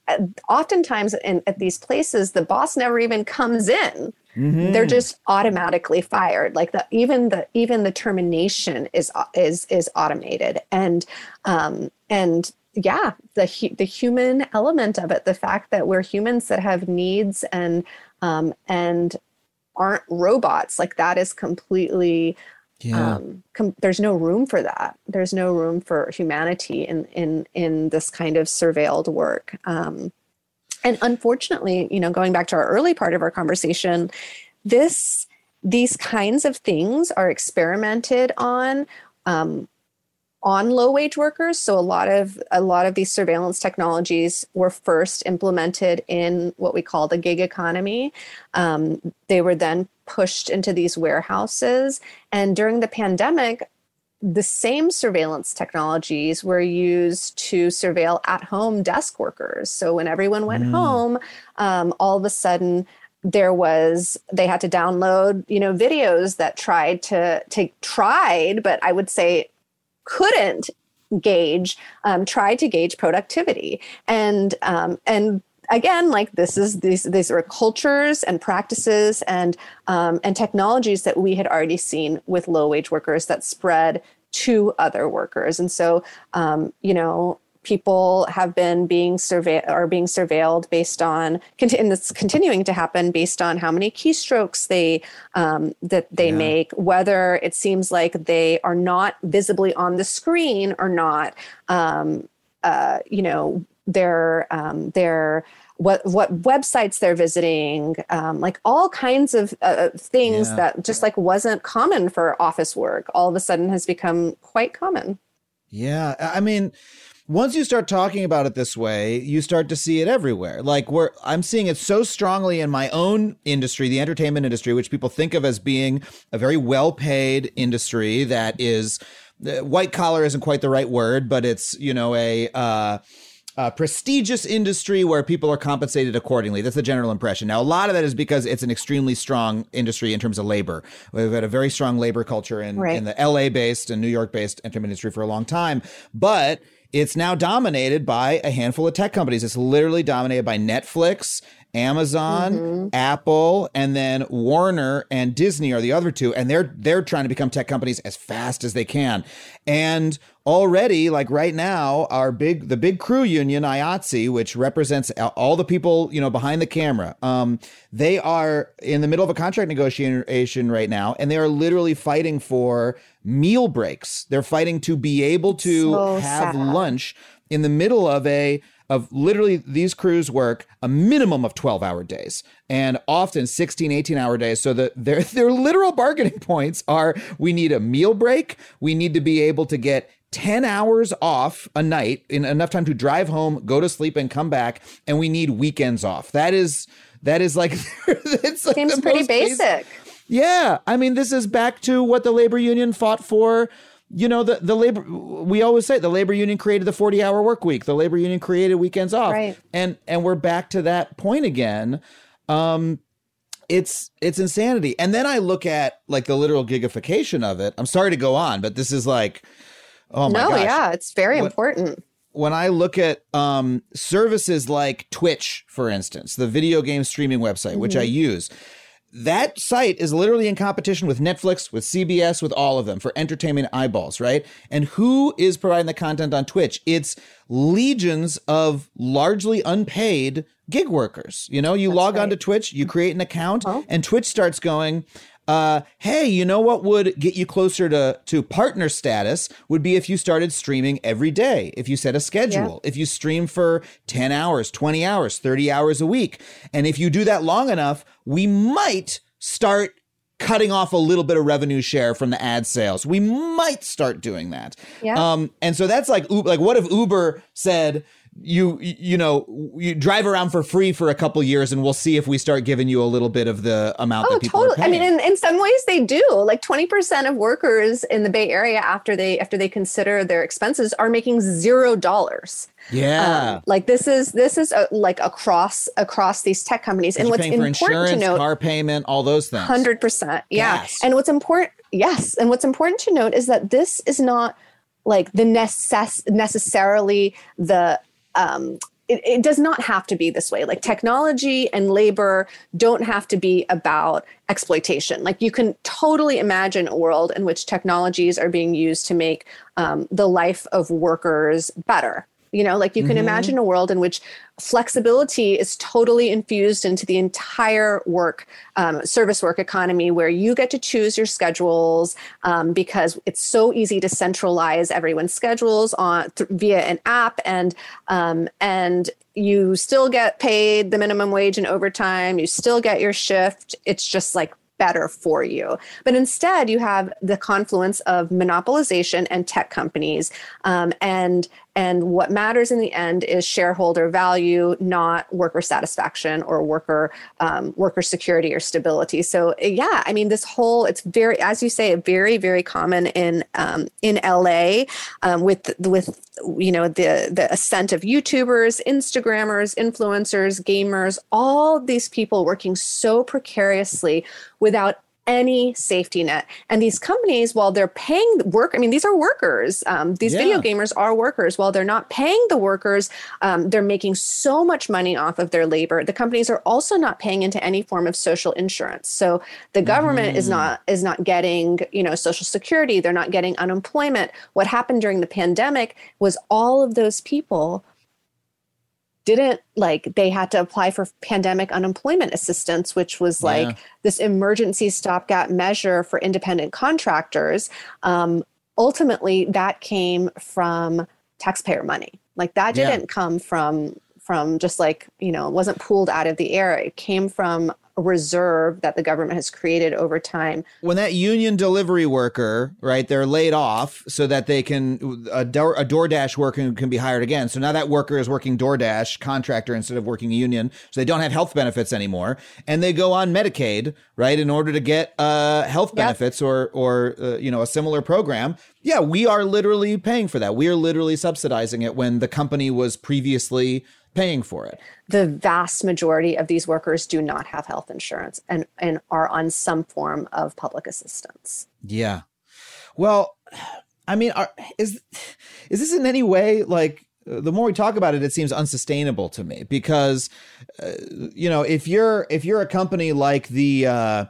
oftentimes in, at these places, the boss never even comes in Mm-hmm. They're just automatically fired. Like the even the even the termination is is is automated, and um, and yeah, the the human element of it, the fact that we're humans that have needs and um, and aren't robots, like that is completely yeah. Um, com- there's no room for that. There's no room for humanity in in in this kind of surveilled work. Um, and unfortunately, you know, going back to our early part of our conversation, this these kinds of things are experimented on um, on low wage workers so a lot of a lot of these surveillance technologies were first implemented in what we call the gig economy um, they were then pushed into these warehouses and during the pandemic the same surveillance technologies were used to surveil at home desk workers. So when everyone went mm. home, um, all of a sudden there was they had to download you know videos that tried to to tried but i would say couldn't gauge um, tried to gauge productivity and um, and again like this is these these are cultures and practices and um, and technologies that we had already seen with low wage workers that spread to other workers and so um, you know people have been being surveyed or being surveilled based on and it's continuing to happen based on how many keystrokes they um, that they yeah. make whether it seems like they are not visibly on the screen or not um, uh, you know their um, their what what websites they're visiting, um, like all kinds of uh, things yeah. that just like wasn't common for office work, all of a sudden has become quite common. Yeah, I mean, once you start talking about it this way, you start to see it everywhere. Like where I'm seeing it so strongly in my own industry, the entertainment industry, which people think of as being a very well-paid industry that is uh, white collar isn't quite the right word, but it's you know a uh, uh, prestigious industry where people are compensated accordingly. That's the general impression. Now, a lot of that is because it's an extremely strong industry in terms of labor. We've had a very strong labor culture in, right. in the LA based and New York based entertainment industry for a long time. But it's now dominated by a handful of tech companies. It's literally dominated by Netflix Amazon, mm-hmm. Apple, and then Warner and Disney are the other two, and they're they're trying to become tech companies as fast as they can. And already, like right now, our big the big crew union IATSE, which represents all the people you know behind the camera, um, they are in the middle of a contract negotiation right now, and they are literally fighting for meal breaks. They're fighting to be able to so have sad. lunch in the middle of a of literally these crews work a minimum of 12 hour days and often 16 18 hour days. So that their their literal bargaining points are we need a meal break. We need to be able to get 10 hours off a night in enough time to drive home go to sleep and come back. And we need weekends off. That is that is like it's like seems pretty basic. basic. Yeah. I mean this is back to what the labor union fought for you know the the labor we always say the labor union created the 40 hour work week the labor union created weekends off right. and and we're back to that point again um it's it's insanity and then i look at like the literal gigification of it i'm sorry to go on but this is like oh my no gosh. yeah it's very when, important when i look at um services like twitch for instance the video game streaming website mm-hmm. which i mm-hmm. use that site is literally in competition with Netflix, with CBS, with all of them for entertainment eyeballs, right? And who is providing the content on Twitch? It's legions of largely unpaid gig workers. You know, you That's log right. onto Twitch, you create an account, oh. and Twitch starts going, uh, hey, you know what would get you closer to, to partner status would be if you started streaming every day, if you set a schedule, yeah. if you stream for 10 hours, 20 hours, 30 hours a week. And if you do that long enough, we might start cutting off a little bit of revenue share from the ad sales. We might start doing that. Yeah. Um, and so that's like, like what if Uber said, you you know you drive around for free for a couple years and we'll see if we start giving you a little bit of the amount oh, that people totally. I mean in, in some ways they do. Like 20% of workers in the Bay Area after they after they consider their expenses are making zero dollars. Yeah. Um, like this is this is a, like across across these tech companies. And what's important to note car payment all those things. 100% yeah. Gas. and what's important yes. And what's important to note is that this is not like the necess- necessarily the um, it, it, does not have to be this way. Like technology and labor don't have to be about exploitation. Like you can totally imagine a world in which technologies are being used to make um, the life of workers better you know, like you can mm-hmm. imagine a world in which flexibility is totally infused into the entire work, um, service work economy, where you get to choose your schedules um, because it's so easy to centralize everyone's schedules on th- via an app, and um, and you still get paid the minimum wage and overtime. You still get your shift. It's just like better for you. But instead, you have the confluence of monopolization and tech companies um, and and what matters in the end is shareholder value, not worker satisfaction or worker um, worker security or stability. So yeah, I mean, this whole it's very, as you say, very very common in um, in LA um, with with you know the the ascent of YouTubers, Instagrammers, influencers, gamers, all these people working so precariously without any safety net. And these companies, while they're paying work, I mean, these are workers. Um, these yeah. video gamers are workers. While they're not paying the workers, um, they're making so much money off of their labor. The companies are also not paying into any form of social insurance. So the government mm. is not is not getting you know social security. They're not getting unemployment. What happened during the pandemic was all of those people didn't like they had to apply for pandemic unemployment assistance which was like yeah. this emergency stopgap measure for independent contractors um, ultimately that came from taxpayer money like that didn't yeah. come from from just like you know it wasn't pulled out of the air it came from reserve that the government has created over time. When that union delivery worker, right, they're laid off so that they can a, Door, a DoorDash worker can be hired again. So now that worker is working DoorDash contractor instead of working union, so they don't have health benefits anymore, and they go on Medicaid, right, in order to get uh, health benefits or or uh, you know a similar program. Yeah, we are literally paying for that. We are literally subsidizing it when the company was previously paying for it. The vast majority of these workers do not have health insurance and, and are on some form of public assistance. Yeah. Well, I mean, are, is is this in any way like the more we talk about it, it seems unsustainable to me because, uh, you know, if you're if you're a company like the, uh, uh,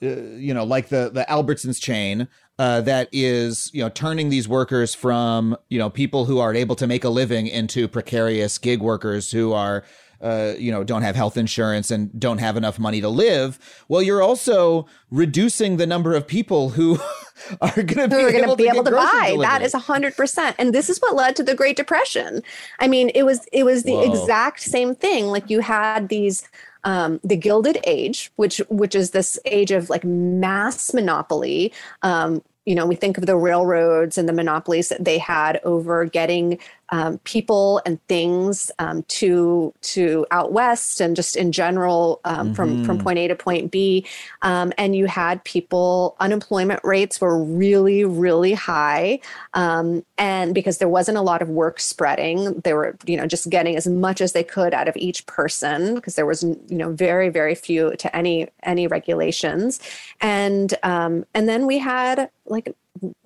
you know, like the the Albertsons chain. Uh, that is, you know, turning these workers from, you know, people who are able to make a living into precarious gig workers who are, uh, you know, don't have health insurance and don't have enough money to live. Well, you're also reducing the number of people who are going to be, able, be to, able to buy. Delivery. That is hundred percent. And this is what led to the Great Depression. I mean, it was it was the Whoa. exact same thing. Like you had these um, the Gilded Age, which which is this age of like mass monopoly. Um, you know, we think of the railroads and the monopolies that they had over getting um, people and things um, to to out west and just in general um, from from point A to point B. Um, and you had people unemployment rates were really really high, um, and because there wasn't a lot of work spreading, they were you know just getting as much as they could out of each person because there was you know very very few to any any regulations, and um, and then we had like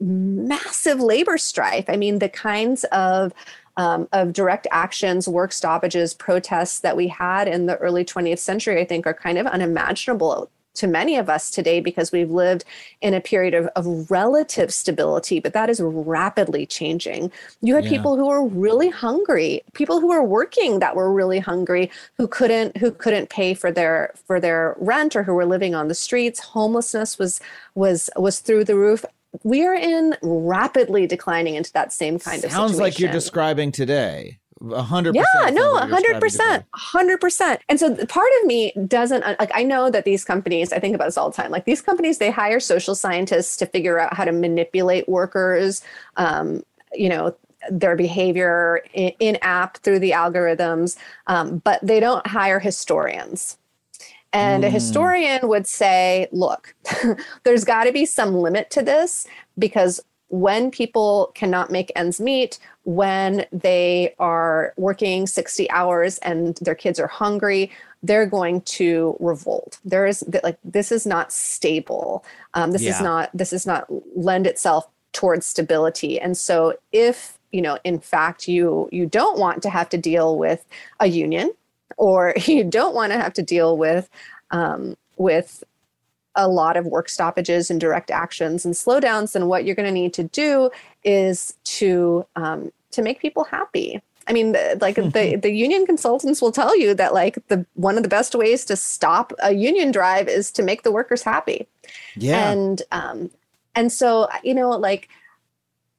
massive labor strife. I mean, the kinds of um, of direct actions, work stoppages, protests that we had in the early 20th century, I think, are kind of unimaginable to many of us today because we've lived in a period of, of relative stability, but that is rapidly changing. You had Yeah. people who were really hungry, people who were working that were really hungry, who couldn't who couldn't pay for their for their rent or who were living on the streets. Homelessness was was was through the roof. We are in rapidly declining into that same kind of Sounds like you're describing today. A hundred. Yeah, no, a 100% hundred percent. And so part of me doesn't like. I know that these companies. I think about this all the time. Like these companies, they hire social scientists to figure out how to manipulate workers. Um, you know their behavior in, in app through the algorithms, um, but they don't hire historians. And a historian would say, look, there's got to be some limit to this because when people cannot make ends meet, when they are working 60 hours and their kids are hungry, they're going to revolt. There is like this is not stable. Um, this is not this is not lend itself towards stability. And so if you know, in fact, you you don't want to have to deal with a union, or you don't want to have to deal with um, with a lot of work stoppages and direct actions and slowdowns, then what you're going to need to do is to um, to make people happy. I mean, the, like the the union consultants will tell you that like the one of the best ways to stop a union drive is to make the workers happy Yeah. and um and so you know like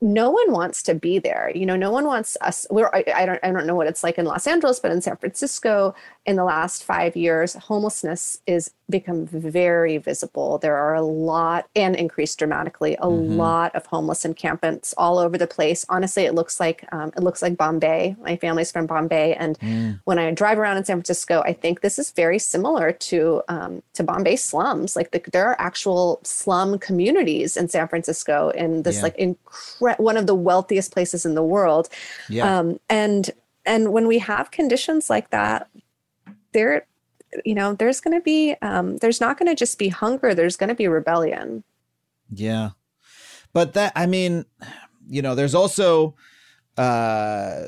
no one wants to be there. You know no one wants us we're I, I don't i don't know what it's like in los angeles but in san francisco in the last five years homelessness is become very visible. There are a lot and increased dramatically a lot of homeless encampments all over the place. Honestly it looks like um, it looks like bombay. My family's from bombay and when i drive around in san francisco i think this is very similar to um, to bombay slums. Like the, there are actual slum communities in san francisco in this Yeah. like incre- one of the wealthiest places in the world yeah. um, and and when we have conditions like that there you know there's going to be um, there's not going to just be hunger there's going to be rebellion Yeah. But that I mean, you know, there's also uh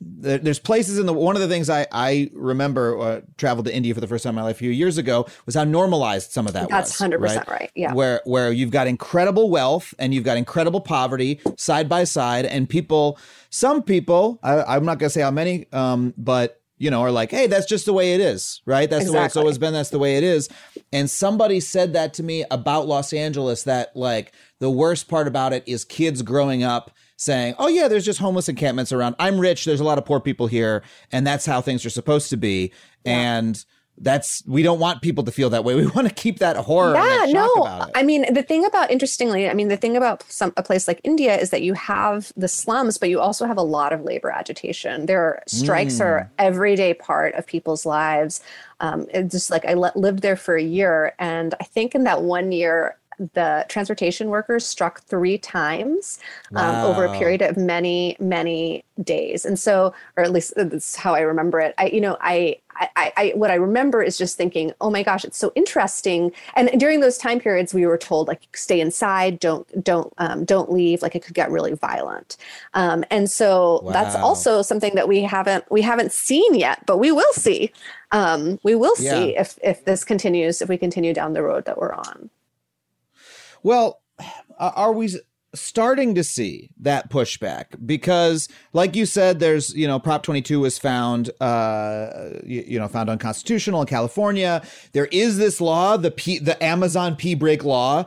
there, there's places in the one of the things I I remember uh, traveled to India for the first time in my life a few years ago was how normalized some of that that's was. 100% right, yeah Where where you've got incredible wealth and you've got incredible poverty side by side and people some people I, I'm not gonna say how many um but you know, are like, hey, that's just the way it is, right? That's the way it's always been. That's the way it is. And somebody said that to me about Los Angeles that, like, the worst part about it is kids growing up saying, oh, yeah, there's just homeless encampments around. I'm rich. There's a lot of poor people here. And that's how things are supposed to be. And that's, we don't want people to feel that way. We want to keep that horror yeah that no about it. i mean the thing about interestingly i mean the thing about some a place like india is that you have the slums but you also have a lot of labor agitation there are strikes Mm. are everyday part of people's lives um, it's just like i le- lived there for a year and i think in that one year the transportation workers struck three times um, over a period of many, many days. And so, or at least that's how I remember it. I, you know, I, I, I, what I remember is just thinking, oh my gosh, it's so interesting. And during those time periods, we were told like, stay inside, don't, don't, um, don't leave. Like it could get really violent. Um, and so that's also something that we haven't, we haven't seen yet, but we will see. Um, we will see Yeah. if, if this continues, if we continue down the road that we're on. Well, are we starting to see that pushback? Because, like you said, there's you know Prop 22 was found uh, you, you know found unconstitutional in California. There is this law, the P, the Amazon P break law,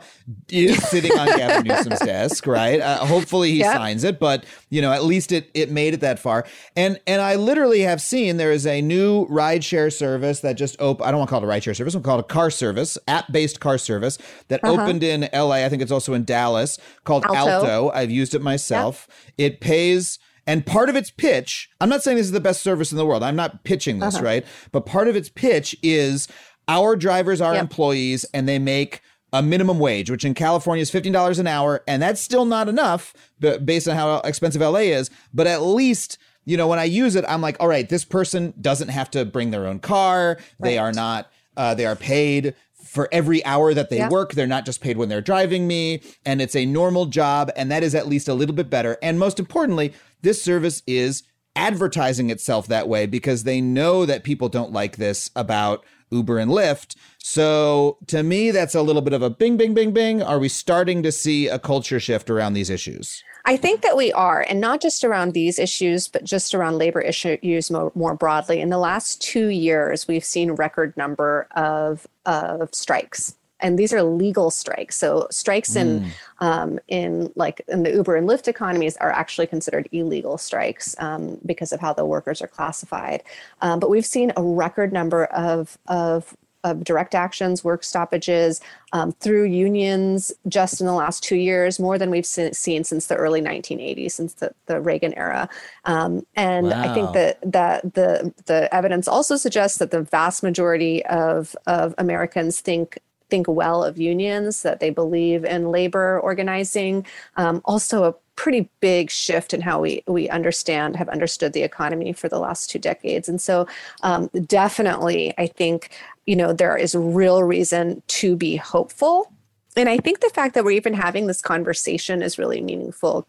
is sitting on Gavin Newsom's desk, right? Uh, hopefully he Yep. signs it, but you know at least it it made it that far. And and I literally have seen there is a new rideshare service that just opened. I don't want to call it a rideshare service. I'm call it a car service, app based car service that opened in L.A. I think it's also in Dallas called. Alto. I've used it myself. It pays. And part of its pitch, I'm not saying this is the best service in the world. I'm not pitching this, right? But part of its pitch is our drivers are Yep. employees and they make a minimum wage, which in California is $15 an hour. And that's still not enough b- based on how expensive LA is. But at least, you know, when I use it, I'm like, all right, this person doesn't have to bring their own car. They are not, uh, they are paid for every hour that they work. They're not just paid when they're driving me. And it's a normal job. And that is at least a little bit better. And most importantly, this service is advertising itself that way because they know that people don't like this about Uber and Lyft. So to me, that's a little bit of a bing, bing, bing, bing. Are we starting to see a culture shift around these issues? I think that we are, and not just around these issues, but just around labor issues more, more broadly. In the last two years, we've seen record number of of strikes, and these are legal strikes. So strikes in um, in like in the Uber and Lyft economies are actually considered illegal strikes um, because of how the workers are classified. Um, but we've seen a record number of of of direct actions, work stoppages um, through unions just in the last two years, more than we've se- seen since the early 1980s, since the, the Reagan era. Um, and I think that that the the evidence also suggests that the vast majority of of Americans think think well of unions, that they believe in labor organizing. Um, also, a pretty big shift in how we we understand have understood the economy for the last two decades and so um, definitely i think you know there is real reason to be hopeful. And i think the fact that we're even having this conversation is really meaningful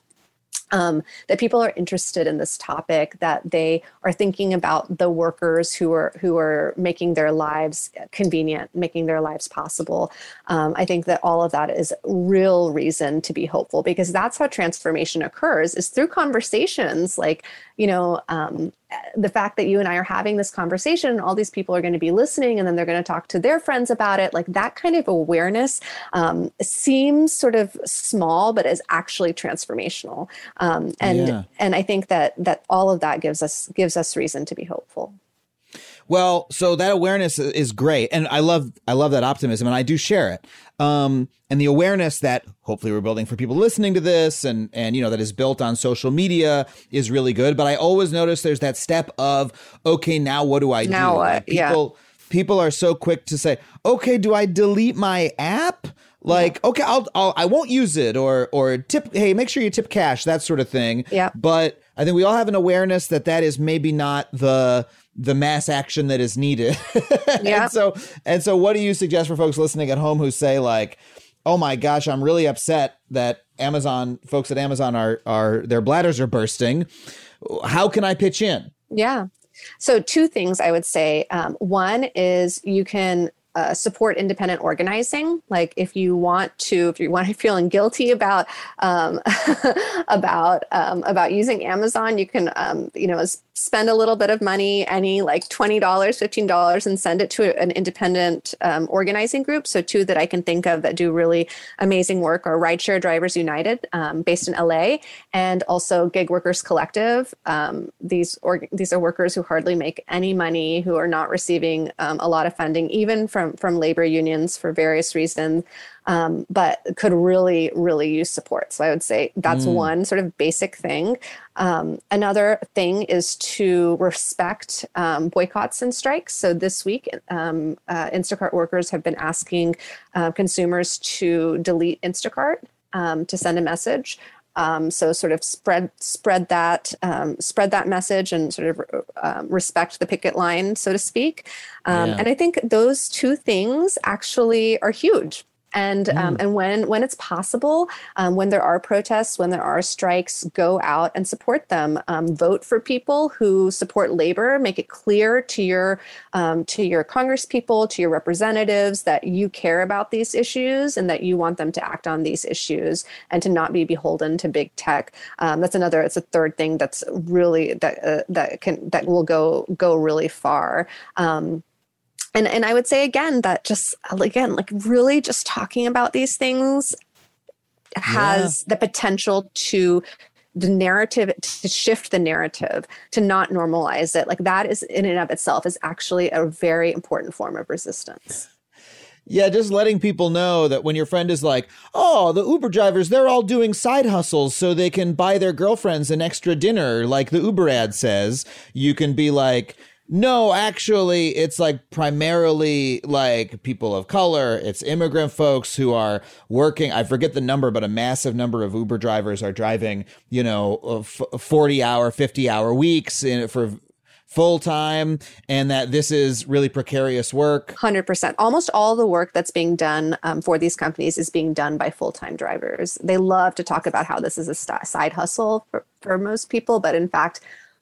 um, that people are interested in this topic, that they are thinking about the workers who are who are making their lives convenient, making their lives possible. Um, I think that all of that is real reason to be hopeful because that's how transformation occurs is through conversations like you know um, the fact that you and I are having this conversation, all these people are going to be listening, and then they're going to talk to their friends about it. Like that kind of awareness um, seems sort of small, but is actually transformational. Um, and Yeah. and I think that that all of that gives us gives us reason to be hopeful. Well, so that awareness is great, and I love I love that optimism, and I do share it. Um, and the awareness that hopefully we're building for people listening to this, and and you know that is built on social media is really good. But I always notice there's that step of okay, now what do I do? What? Like, Yeah. people people are so quick to say, okay, do I delete my app? Like, okay, I'll, I'll I won't use it, or or tip. Hey, make sure you tip cash, that sort of thing. Yeah. But I think we all have an awareness that that is maybe not the the mass action that is needed. Yeah. and so and so what do you suggest for folks listening at home who say like, "Oh my gosh, I'm really upset that Amazon folks at Amazon are are their bladders are bursting. How can I pitch in?" Yeah. So, two things I would say. Um, one is you can uh, support independent organizing. Like, if you want to, if you want to feeling guilty about um, about um, about using Amazon, you can, um, you know, s- spend a little bit of money, any like twenty dollars, fifteen dollars, and send it to an independent um, organizing group. So, two that I can think of that do really amazing work are Rideshare Drivers United, um, based in LA, and also Gig Workers Collective. Um, these org- these are workers who hardly make any money, who are not receiving um, a lot of funding, even from from labor unions for various reasons, um, but could really really use support. So I would say that's mm. one sort of basic thing. Um, another thing is to respect um, boycotts and strikes. So this week, um, uh, Instacart workers have been asking uh, consumers to delete Instacart um, to send a message. Um, so sort of spread spread that um, spread that message and sort of um, respect the picket line, so to speak. Um, yeah. And I think those two things actually are huge and um, mm. and when when it's possible um, when there are protests when there are strikes go out and support them. Um, vote for people who support labor. Make it clear to your um, to your congress people to your representatives that you care about these issues and that you want them to act on these issues and to not be beholden to big tech. Um, that's another it's a third thing that's really that uh, that can that will go go really far. Um, and and i would say again that just again like really just talking about these things has yeah. the potential to the narrative to shift the narrative to not normalize it like that is in and of itself is actually a very important form of resistance yeah, just letting people know that when your friend is like, oh, the Uber drivers, they're all doing side hustles so they can buy their girlfriends an extra dinner, like the Uber ad says, you can be like, no, actually, it's like primarily like people of color. It's immigrant folks who are working. I forget the number, but a massive number of Uber drivers are driving, you know, 40 hour, 50 hour weeks in, for full time and that this is really precarious work 100% almost all the work that's being done um, for these companies is being done by full-time drivers they love to talk about how this is a st- side hustle for, for most people but in fact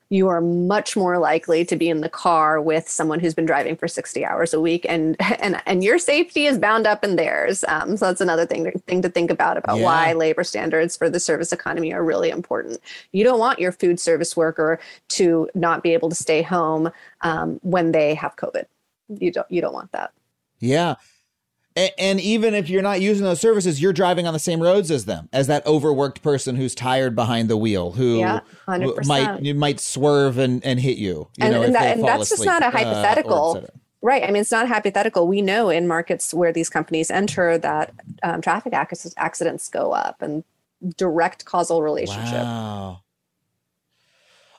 you are much more likely to be in the car with someone who's been driving for 60 hours a week and and and your safety is bound up in theirs. Um, so that's another thing to, thing to think about about yeah. why labor standards for the service economy are really important. You don't want your food service worker to not be able to stay home um, when they have covid. You don't you don't want that. Yeah and even if you're not using those services, you're driving on the same roads as them, as that overworked person who's tired behind the wheel, who yeah, might you might swerve and, and hit you. you and, know, and, that, and that's asleep, just not a uh, hypothetical. Uh, right. I mean, it's not hypothetical. We know in markets where these companies enter that um, traffic accidents go up and direct causal relationship. Wow.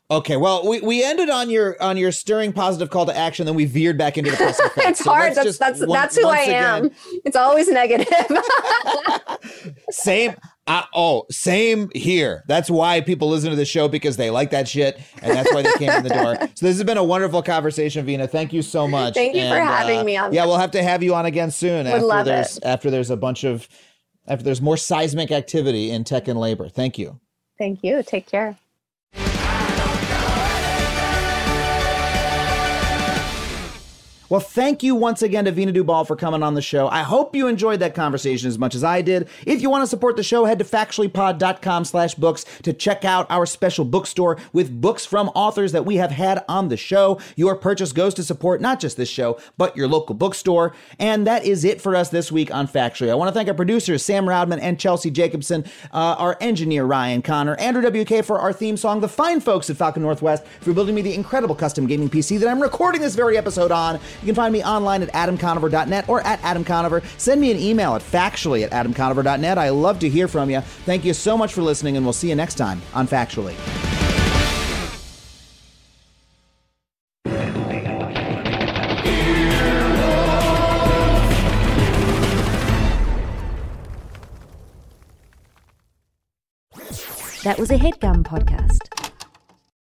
Okay, well, we, we ended on your on your stirring positive call to action, then we veered back into the personal. it's so hard. That's that's one, that's who I am. it's always negative. same. Uh, oh, same here. That's why people listen to the show because they like that shit, and that's why they came in the door. So this has been a wonderful conversation, Veena. Thank you so much. Thank you and, for having uh, me on. Yeah, we'll have to have you on again soon. Would after love there's it. after there's a bunch of after there's more seismic activity in tech and labor. Thank you. Thank you. Take care. Well, thank you once again to Veena Dubal for coming on the show. I hope you enjoyed that conversation as much as I did. If you want to support the show, head to factuallypod.com slash books to check out our special bookstore with books from authors that we have had on the show. Your purchase goes to support not just this show, but your local bookstore. And that is it for us this week on Factually. I want to thank our producers, Sam Rodman and Chelsea Jacobson, uh, our engineer, Ryan Connor, Andrew WK for our theme song, the fine folks at Falcon Northwest for building me the incredible custom gaming PC that I'm recording this very episode on. You can find me online at adamconover.net or at adamconover. Send me an email at factually at adamconover.net. I love to hear from you. Thank you so much for listening, and we'll see you next time on Factually. That was a headgum podcast.